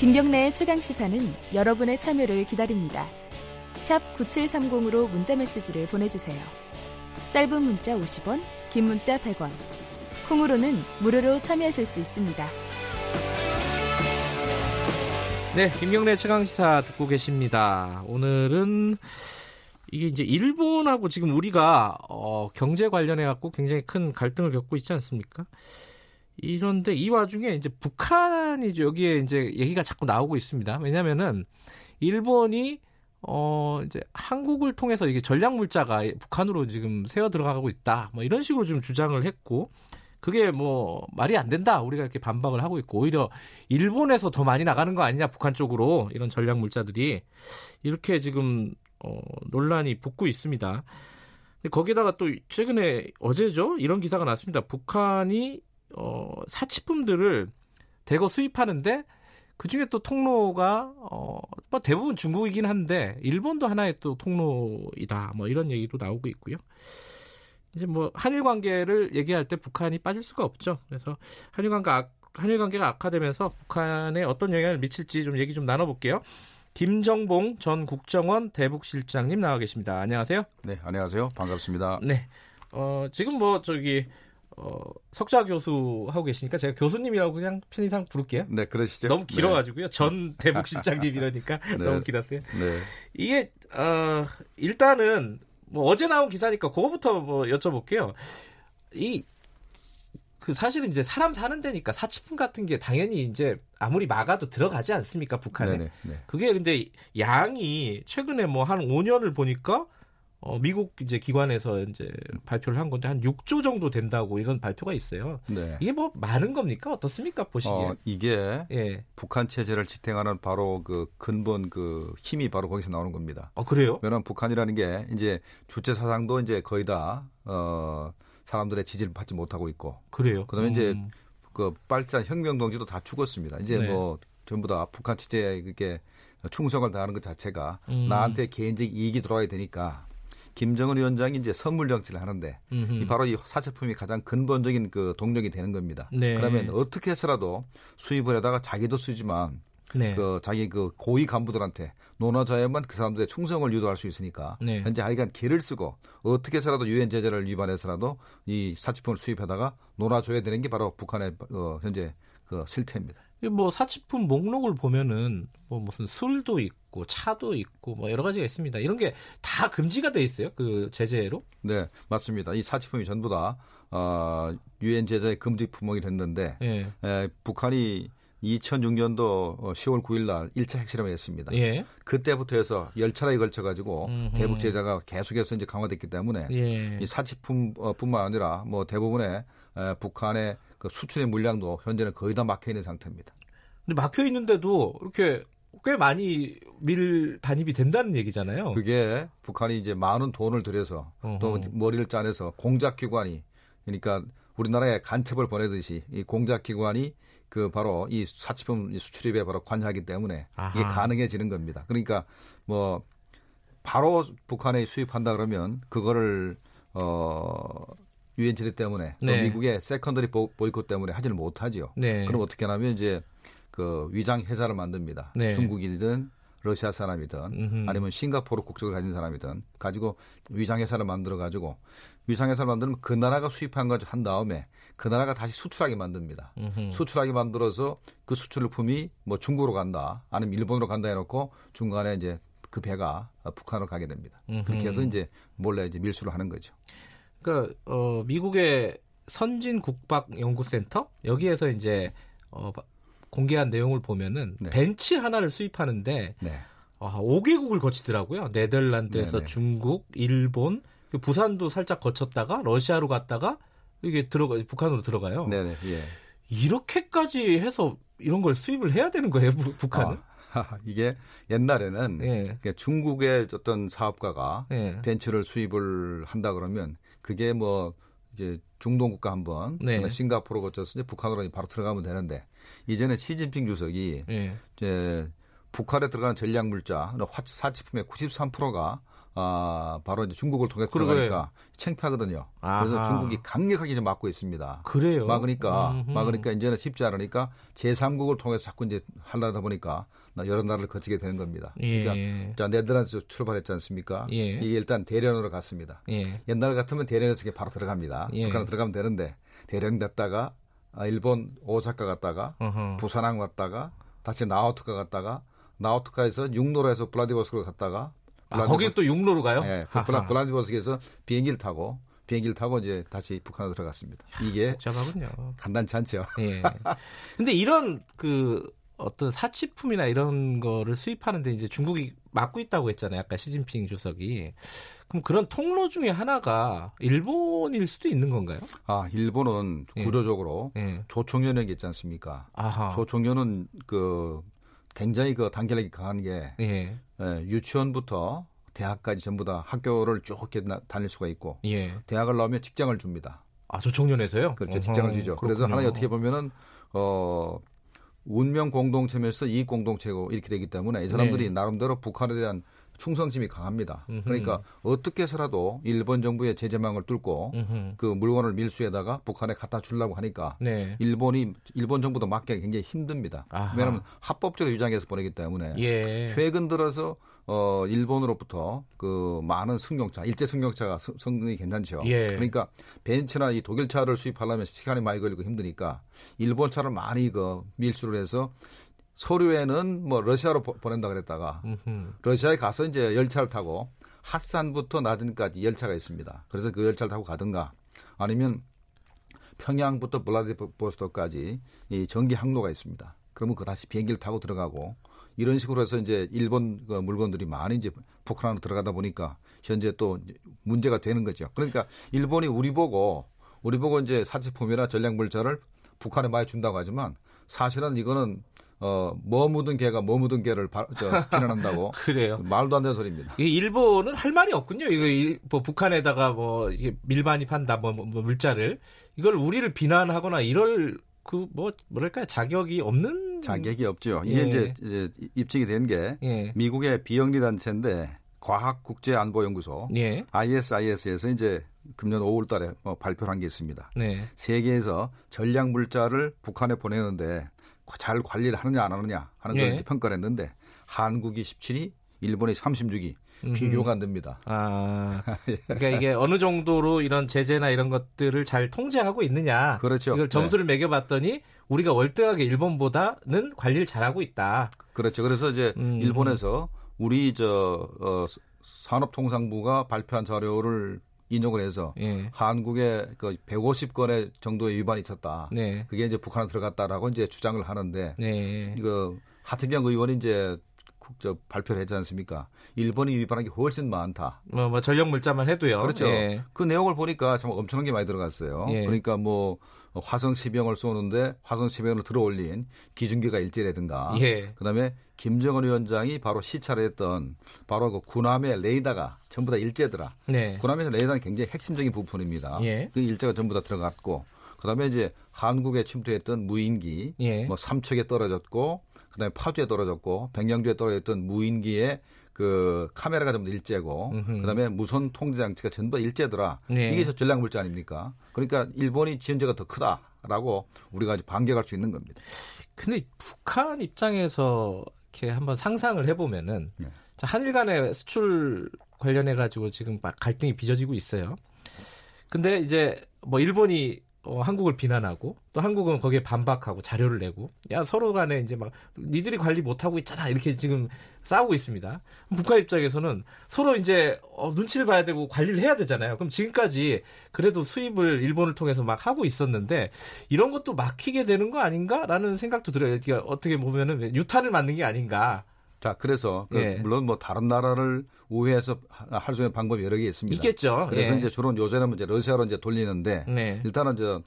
김경래의 최강 시사는 여러분의 참여를 기다립니다. 샵 9730으로 문자 메시지를 보내주세요. 짧은 문자 50원, 긴 문자 100원. 콩으로는 무료로 참여하실 수 있습니다. 네, 김경래 최강 시사 듣고 계십니다. 오늘은 이게 이제 일본하고 지금 우리가 어, 경제 관련해 갖고 굉장히 큰 갈등을 겪고 있지 않습니까? 이런데 이 와중에 이제 북한이죠. 여기에 이제 얘기가 자꾸 나오고 있습니다. 왜냐면은 일본이 어 이제 한국을 통해서 이게 전략 물자가 북한으로 지금 새어 들어가고 있다. 뭐 이런 식으로 좀 주장을 했고 그게 뭐 말이 안 된다. 우리가 이렇게 반박을 하고 있고 오히려 일본에서 더 많이 나가는 거 아니냐 북한 쪽으로 이런 전략 물자들이 이렇게 지금 어 논란이 붙고 있습니다. 거기다가 또 최근에 어제죠 이런 기사가 났습니다. 북한이 어, 사치품들을 대거 수입하는데 그 중에 또 통로가 어, 뭐 대부분 중국이긴 한데 일본도 하나의 또 통로이다. 뭐 이런 얘기도 나오고 있고요. 이제 뭐 한일 관계를 얘기할 때 북한이 빠질 수가 없죠. 그래서 한일 관계 악, 한일 관계가 악화되면서 북한에 어떤 영향을 미칠지 좀 얘기 좀 나눠볼게요. 김정봉 전 국정원 대북실장님 나와 계십니다. 안녕하세요. 네, 안녕하세요. 반갑습니다. 네. 어, 지금 뭐 저기 어, 석좌 교수 하고 계시니까 제가 교수님이라고 그냥 편의상 부를게요. 네, 그러시죠. 너무 길어가지고요. 네. 전 대북 실장님 이러니까 네. 너무 길었어요. 네. 이게 어, 일단은 뭐 어제 나온 기사니까 그거부터 뭐 여쭤볼게요. 이 그 사실은 이제 사람 사는 데니까 사치품 같은 게 당연히 이제 아무리 막아도 들어가지 않습니까 북한에. 네네, 네. 그게 근데 양이 최근에 뭐 한 5년을 보니까 어, 미국 이제 기관에서 이제 발표를 한 건데 한 6조 정도 된다고 이런 발표가 있어요. 네. 이게 뭐 많은 겁니까? 어떻습니까? 보시기에. 어, 이게 예. 북한 체제를 지탱하는 바로 그 근본 그 힘이 바로 거기서 나오는 겁니다. 아, 그래요? 왜냐하면 북한이라는 게 이제 주체 사상도 이제 거의 다 어, 사람들의 지지를 받지 못하고 있고. 그래요? 그다음에 음. 이제 그 빨간 혁명 동지도 다 죽었습니다. 이제 네. 뭐 전부 다 북한 체제에 그게 충성을 다하는 것 자체가 음. 나한테 개인적 이익이 들어와야 되니까 김정은 위원장이 이제 선물 정치를 하는데 이 바로 이 사체품이 가장 근본적인 그 동력이 되는 겁니다. 네. 그러면 어떻게 해서라도 수입을 해다가 자기도 쓰지만 네. 그 자기 그 고위 간부들한테 논하자야만 그 사람들의 충성을 유도할 수 있으니까 네. 현재 하여간 길을 쓰고 어떻게 해서라도 유엔 제재를 위반해서라도 이 사치품을 수입하다가 논아줘야 되는 게 바로 북한의 어, 현재 그 실태입니다. 뭐 사치품 목록을 보면은 뭐 무슨 술도 있고 차도 있고 뭐 여러 가지가 있습니다. 이런 게 다 금지가 돼 있어요. 그 제재로? 네, 맞습니다. 이 사치품이 전부 다 어, 유엔 제재 금지 품목이 됐는데 예. 에, 북한이 2006년도 10월 9일 날 1차 핵실험을 했습니다. 예. 그때부터 해서 열차례에 걸쳐 가지고 대북 제재가 계속해서 이제 강화됐기 때문에 예. 이 사치품뿐만 아니라 뭐 대부분의 에, 북한의 그 수출의 물량도 현재는 거의 다 막혀 있는 상태입니다. 근데 막혀 있는데도 이렇게 꽤 많이 밀 반입이 된다는 얘기잖아요. 그게 북한이 이제 많은 돈을 들여서 어허. 또 머리를 짜내서 공작기관이 그러니까 우리나라에 간첩을 보내듯이 이 공작기관이 그 바로 이 사치품 수출입에 바로 관여하기 때문에 아하. 이게 가능해지는 겁니다. 그러니까 뭐 바로 북한에 수입한다 그러면 그거를 어 유엔 제재 때문에 네. 미국의 secondary 보이콧 때문에 하지를 못하지요. 네. 그럼 어떻게 하냐면 이제 그 위장 회사를 만듭니다. 네. 중국이든 러시아 사람이든 음흠. 아니면 싱가포르 국적을 가진 사람이든 가지고 위장 회사를 만들어 가지고 위장 회사를 만들면 그 나라가 수입한 걸 한 다음에 그 나라가 다시 수출하게 만듭니다. 음흠. 수출하게 만들어서 그 수출품이 뭐 중국으로 간다, 아니면 일본으로 간다 해놓고 중간에 이제 그 배가 북한으로 가게 됩니다. 음흠. 그렇게 해서 이제 몰래 이제 밀수를 하는 거죠. 그러니까 어, 미국의 선진 국박 연구센터 여기에서 이제 어, 공개한 내용을 보면은 네. 벤치 하나를 수입하는데 네. 아, 5개국을 거치더라고요. 네덜란드에서 네네. 중국, 일본, 그 부산도 살짝 거쳤다가 러시아로 갔다가 이게 들어가 북한으로 들어가요. 네네. 예. 이렇게까지 해서 이런 걸 수입을 해야 되는 거예요, 북한은? 아, 이게 옛날에는 예. 중국의 어떤 사업가가 예. 벤츠를 수입을 한다 그러면 그게 뭐 이제 중동 국가 한번 네. 싱가포르 거쳐서 이제 북한으로 바로 들어가면 되는데 이제는 시진핑 주석이 네. 이제 북한에 들어가는 전략 물자 사치품의 93%가 아, 바로 이제 중국을 통해 들어가니까 창피하거든요. 아하. 그래서 중국이 강력하게 좀 막고 있습니다. 그래요? 막으니까, 음흠. 막으니까 이제는 쉽지 않으니까 제3국을 통해서 자꾸 이제 하려다 보니까 여러 나라를 거치게 되는 겁니다. 예. 그러니까 자, 네덜란드 출발했지 않습니까? 예. 이게 일단 대련으로 갔습니다. 예. 옛날 같으면 대련에서 바로 들어갑니다. 예. 북한으로 들어가면 되는데 대련 갔다가 아, 일본 오사카 갔다가 어허. 부산항 갔다가 다시 나오트카 갔다가 나오트카에서 육로로 해서 블라디보스크로 갔다가 아, 거기 또 육로로 가요? 네, 그 블라, 블라디보스크에서 비행기를 타고 비행기를 타고 이제 다시 북한으로 들어갔습니다. 이게 복잡하군요. 간단치 않죠. 예. 근데 이런 그 어떤 사치품이나 이런 거를 수입하는데 이제 중국이 막고 있다고 했잖아요. 아까 시진핑 주석이. 그럼 그런 통로 중에 하나가 일본일 수도 있는 건가요? 아, 일본은 예. 구조적으로 예. 조총련이 있지 않습니까? 아하. 조총련은 그 굉장히 그 단결력이 강한 게 예. 예, 유치원부터 대학까지 전부 다 학교를 쭉 다닐 수가 있고 예. 대학을 나오면 직장을 줍니다. 아, 조총련에서요? 그렇죠. 어허, 직장을 주죠. 그렇군요. 그래서 하나 어떻게 보면은 어 운명 공동체면서 이익 공동체고 이렇게 되기 때문에 이 사람들이 네. 나름대로 북한에 대한 충성심이 강합니다. 음흠. 그러니까 어떻게 해서라도 일본 정부의 제재망을 뚫고 음흠. 그 물건을 밀수에다가 북한에 갖다 주려고 하니까 네. 일본이 일본 정부도 막기 굉장히 힘듭니다. 아하. 왜냐하면 합법적으로 유장해서 보내기 때문에 예. 최근 들어서 어, 일본으로부터 그 많은 승용차, 일제 승용차가 성능이 괜찮죠. 예. 그러니까 벤츠나 이 독일 차를 수입하려면 시간이 많이 걸리고 힘드니까 일본 차를 많이 그 밀수를 해서 서류에는 뭐 러시아로 보, 낸다 그랬다가 음흠. 러시아에 가서 이제 열차를 타고 핫산부터 나든까지 열차가 있습니다. 그래서 그 열차를 타고 가든가 아니면 평양부터 블라디보스토크까지 이 전기 항로가 있습니다. 그러면 그 다시 비행기를 타고 들어가고 이런 식으로 해서 이제 일본 그 물건들이 많이 이제 북한으로 들어가다 보니까 현재 또 문제가 되는 거죠. 그러니까 일본이 우리 보고 우리 보고 이제 사치품이나 전략물자를 북한에 많이 준다고 하지만 사실은 이거는 어, 뭐 묻은 개가 뭐 묻은 개를 바, 저, 비난한다고. 그래요. 말도 안 되는 소리입니다. 일본은 할 말이 없군요. 이거 일, 뭐 북한에다가 뭐 밀반입한다 뭐, 뭐, 뭐 물자를 이걸 우리를 비난하거나 이럴 그 뭐 뭐랄까요 자격이 없는 자격이 없죠. 이게 예. 이제, 이제 입증이 된게 예. 미국의 비영리 단체인데 과학국제안보연구소 예. ISIS에서 이제 금년 5월 달에 뭐 발표한 게 있습니다. 네. 세계에서 전략 물자를 북한에 보내는데 잘 관리를 하느냐 안 하느냐 하는 걸 예. 평가를 했는데 한국이 17위, 일본이 36위. 비교가 안 됩니다. 아, 그러니까 이게 어느 정도로 이런 제재나 이런 것들을 잘 통제하고 있느냐. 그렇죠. 이걸 점수를 네. 매겨봤더니 우리가 월등하게 일본보다는 관리를 잘하고 있다. 그렇죠. 그래서 이제 음. 일본에서 우리 저 어, 산업통상부가 발표한 자료를 인용을 해서 예. 한국에 그 150건의 정도의 위반이 있었다. 네. 그게 이제 북한에 들어갔다라고 이제 주장을 하는데 네. 이거 하태경 의원이 이제 저 발표를 했지 않습니까? 일본이 위반한 게 훨씬 많다. 뭐, 뭐 전력 물자만 해도요. 그렇죠. 예. 그 내용을 보니까 참 엄청난 게 많이 들어갔어요. 예. 그러니까 뭐 화성 10병을 쏘는데 화성 10병을 들어올린 기준기가 일제라든가 예. 그다음에 김정은 위원장이 바로 시찰을 했던 바로 그 군함의 레이더가 전부 다 일제더라. 네. 군함에서 레이더는 굉장히 핵심적인 부분입니다. 예. 그 일제가 전부 다 들어갔고 그다음에 이제 한국에 침투했던 무인기 예. 뭐 삼척에 떨어졌고 그다음에 파주에 떨어졌고 백령주에 떨어졌던 무인기에 그 카메라가 전부 일제고 음흠. 그다음에 무선 통제 장치가 전부 일제더라. 네. 이게 전략 물자 아닙니까? 그러니까 일본이 지원제가 더 크다라고 우리가 아주 반격할 수 있는 겁니다. 근데 북한 입장에서 이렇게 한번 상상을 해보면은 네. 한일 간의 수출 관련해 가지고 지금 갈등이 빚어지고 있어요. 근데 이제 뭐 일본이 어, 한국을 비난하고 또 한국은 거기에 반박하고 자료를 내고 야 서로 간에 이제 막 니들이 관리 못하고 있잖아 이렇게 지금 싸우고 있습니다. 북한 입장에서는 서로 이제 어, 눈치를 봐야 되고 관리를 해야 되잖아요. 그럼 지금까지 그래도 수입을 일본을 통해서 막 하고 있었는데 이런 것도 막히게 되는 거 아닌가라는 생각도 들어요. 어떻게 보면은 유탄을 맞는 게 아닌가. 자, 그래서 그 예. 물론 뭐 다른 나라를 우회해서 할 수 있는 방법이 여러 개 있습니다. 있겠죠. 그래서 예. 이제 주로 요새는 이제 러시아로 이제 돌리는데 네. 일단은 저,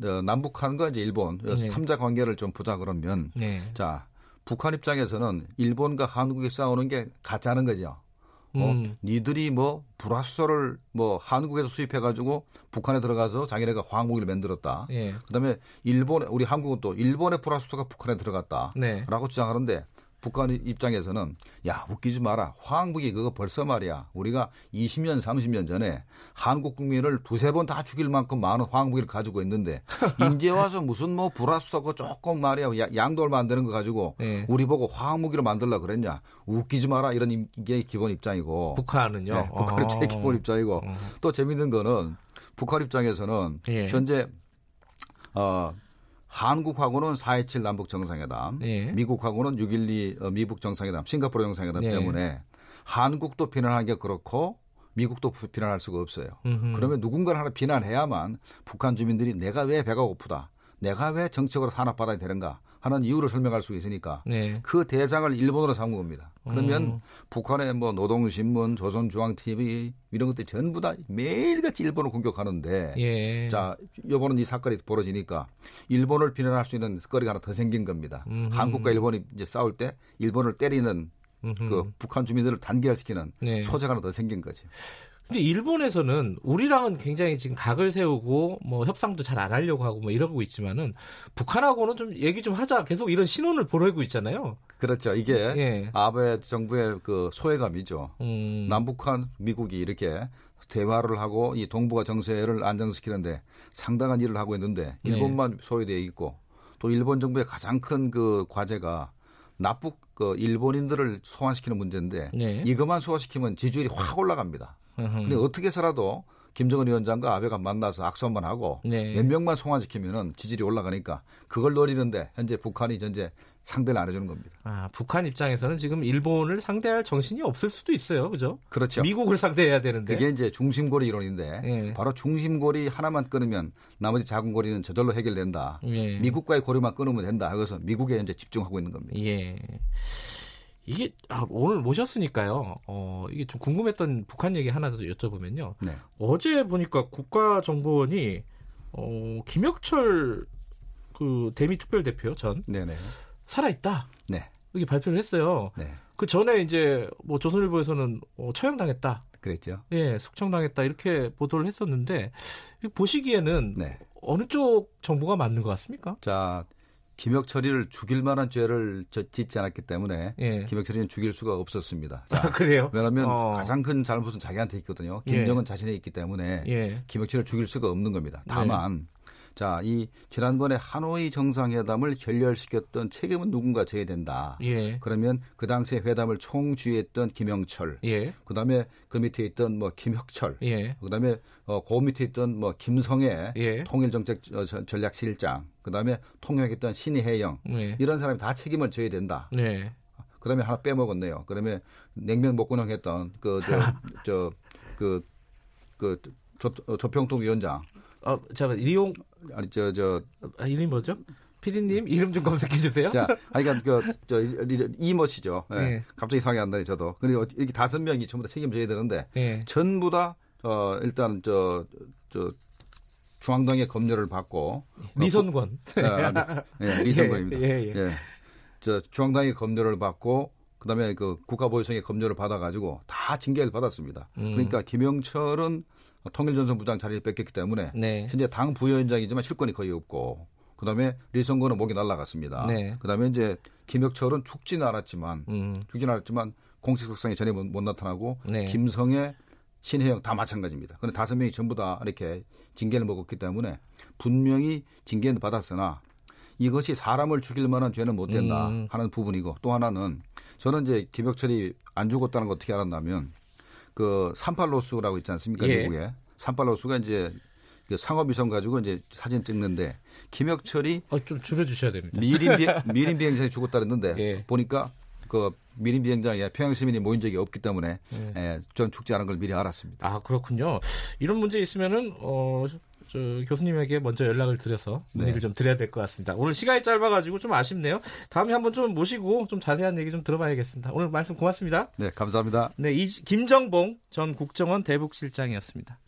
저 남북한과 이제 일본 네. 3자 관계를 좀 보자 그러면 네. 자 북한 입장에서는 일본과 한국이 싸우는 게 가짜는 거죠. 뭐 음. 니들이 뭐 불화수소를 뭐 한국에서 수입해 가지고 북한에 들어가서 자기네가 화학무기를 만들었다. 예. 그다음에 일본 우리 한국은 또 일본의 불화수소가 북한에 들어갔다라고 네. 주장하는데 북한 입장에서는 야 웃기지 마라. 화학무기 그거 벌써 말이야. 우리가 20년 30년 전에 한국 국민을 두세 번 다 죽일 만큼 많은 화학무기를 가지고 있는데 인제 와서 무슨 뭐 불화수소 조금 말이야. 양돌 만드는 거 가지고 네. 우리 보고 화학무기를 만들라 그랬냐. 웃기지 마라. 이런 게 기본 입장이고. 북한은요? 네, 북한은 제 기본 입장이고. 어. 또 재밌는 거는 북한 입장에서는 예. 현재 어 한국하고는 4.27 남북 정상회담, 예. 미국하고는 6.12 어, 미북 정상회담, 싱가포르 정상회담 예. 때문에 한국도 비난하기 가 그렇고 미국도 비난할 수가 없어요. 음흠. 그러면 누군가를 하나 비난해야만 북한 주민들이 내가 왜 배가 고프다, 내가 왜 정책으로 탄압받아야 되는가 하는 이유를 설명할 수 있으니까 네. 그 대상을 일본으로 삼은 겁니다. 그러면 음. 북한의 뭐 노동신문, 조선중앙TV 이런 것들이 전부 다 매일같이 일본을 공격하는데 예. 자 이번은 이 사건이 벌어지니까 일본을 비난할 수 있는 거리가 하나 더 생긴 겁니다. 음흠. 한국과 일본이 이제 싸울 때 일본을 때리는 음흠. 그 북한 주민들을 단결시키는 네. 소재가 하나 더 생긴 거죠. 근데 일본에서는 우리랑은 굉장히 지금 각을 세우고 뭐 협상도 잘 안 하려고 하고 뭐 이러고 있지만은 북한하고는 좀 얘기 좀 하자 계속 이런 신호를 보내고 있잖아요. 그렇죠. 이게 예. 아베 정부의 그 소외감이죠. 음. 남북한 미국이 이렇게 대화를 하고 이 동북아 정세를 안정시키는데 상당한 일을 하고 있는데 네. 일본만 네. 소외되어 있고 또 일본 정부의 가장 큰 그 과제가 납북 그 일본인들을 소환시키는 문제인데 네. 이것만 소화시키면 지지율이 확 올라갑니다. 근데 어떻게 해서라도 김정은 위원장과 아베가 만나서 악수 한번 하고 네. 몇 명만 송환시키면은 지지율이 올라가니까 그걸 노리는데 현재 북한이 현재 상대를 안 해주는 겁니다. 아, 북한 입장에서는 지금 일본을 상대할 정신이 없을 수도 있어요, 그죠? 그렇죠. 미국을 상대해야 되는데. 그게 이제 중심고리 이론인데 네. 바로 중심고리 하나만 끊으면 나머지 작은 고리는 저절로 해결된다. 예. 미국과의 고리만 끊으면 된다. 그래서 미국에 현재 집중하고 있는 겁니다. 예. 이게 아, 오늘 모셨으니까요. 어, 이게 좀 궁금했던 북한 얘기 하나 더 여쭤보면요. 네. 어제 보니까 국가정보원이 어, 김혁철 그 대미 특별 대표 전 네네. 살아 있다. 네. 이게 발표를 했어요. 네. 그 전에 이제 뭐 조선일보에서는 어, 처형당했다. 그랬죠. 예, 숙청당했다 이렇게 보도를 했었는데 보시기에는 네. 어느 쪽 정보가 맞는 것 같습니까? 자, 김혁철이를 죽일 만한 죄를 짓지 않았기 때문에 예. 김혁철이는 죽일 수가 없었습니다. 자, 아, 그래요? 왜냐하면 어. 가장 큰 잘못은 자기한테 있거든요. 김정은 예. 자신에 있기 때문에 예. 김혁철을 죽일 수가 없는 겁니다. 다만 자, 이 지난번에 하노이 정상회담을 결렬시켰던 책임은 누군가 져야 된다. 예. 그러면 그 당시에 회담을 총주의했던 김영철, 예. 그다음에 그 밑에 있던 뭐 김혁철, 예. 그다음에 어, 그 밑에 있던 뭐 김성애 예. 통일정책 어, 전략실장, 그다음에 통역했던 신희혜영 예. 이런 사람이 다 책임을 져야 된다. 네. 그다음에 하나 빼먹었네요. 그러면 냉면 먹고 했던 그 저 저그그 조평통 위원장 어, 잠깐 이용 아니 저저 아, 이름이 뭐죠? 피디님 이름 좀 검색해 주세요. 자, 아니 그러니까 그저 이머시죠. 예. 네. 갑자기 생각이 안 나요, 저도. 그리고 이렇게 다섯 명이 전부 다 책임져야 되는데 네. 전부 다 어, 일단 저저 중앙당의 검열을 받고 리선권. 아, 예, 리선권입니다. 예, 예, 예. 예. 저 중앙당의 검열을 받고 그다음에 그 국가보유성의 검열을 받아가지고 다 징계를 받았습니다. 음. 그러니까 김영철은 통일전선 부장 자리를 뺏겼기 때문에 네. 현재 당 부위원장이지만 실권이 거의 없고 그다음에 리성건은 목이 날라갔습니다. 네. 그다음에 이제 김혁철은 죽지는 않았지만 음. 죽지는 않았지만 공식 속상에 전혀 못, 못 나타나고 네. 김성애 신혜영 다 마찬가지입니다. 그런데 다섯 명이 전부 다 이렇게 징계를 먹었기 때문에 분명히 징계는 받았으나 이것이 사람을 죽일 만한 죄는 못 된다 음. 하는 부분이고 또 하나는 저는 이제 김혁철이 안 죽었다는 걸 어떻게 알았냐면 그 산팔로스라고 있지 않습니까? 예. 미국에. 산팔로스가 이제 그 상업위성 가지고 이제 사진 찍는데 김혁철이 어, 좀 줄여주셔야 됩니다. 미림 비행, 미림 비행장이 죽었다 그랬는데 예. 보니까 그 미림 비행장에 평양 시민이 모인 적이 없기 때문에 예. 예, 전 죽지 않은 걸 미리 알았습니다. 아 그렇군요. 이런 문제 있으면은 어, 저 교수님에게 먼저 연락을 드려서 문의를 네. 좀 드려야 될 것 같습니다. 오늘 시간이 짧아가지고 좀 아쉽네요. 다음에 한번 좀 모시고 좀 자세한 얘기 좀 들어봐야겠습니다. 오늘 말씀 고맙습니다. 네, 감사합니다. 네, 이, 김정봉 전 국정원 대북실장이었습니다.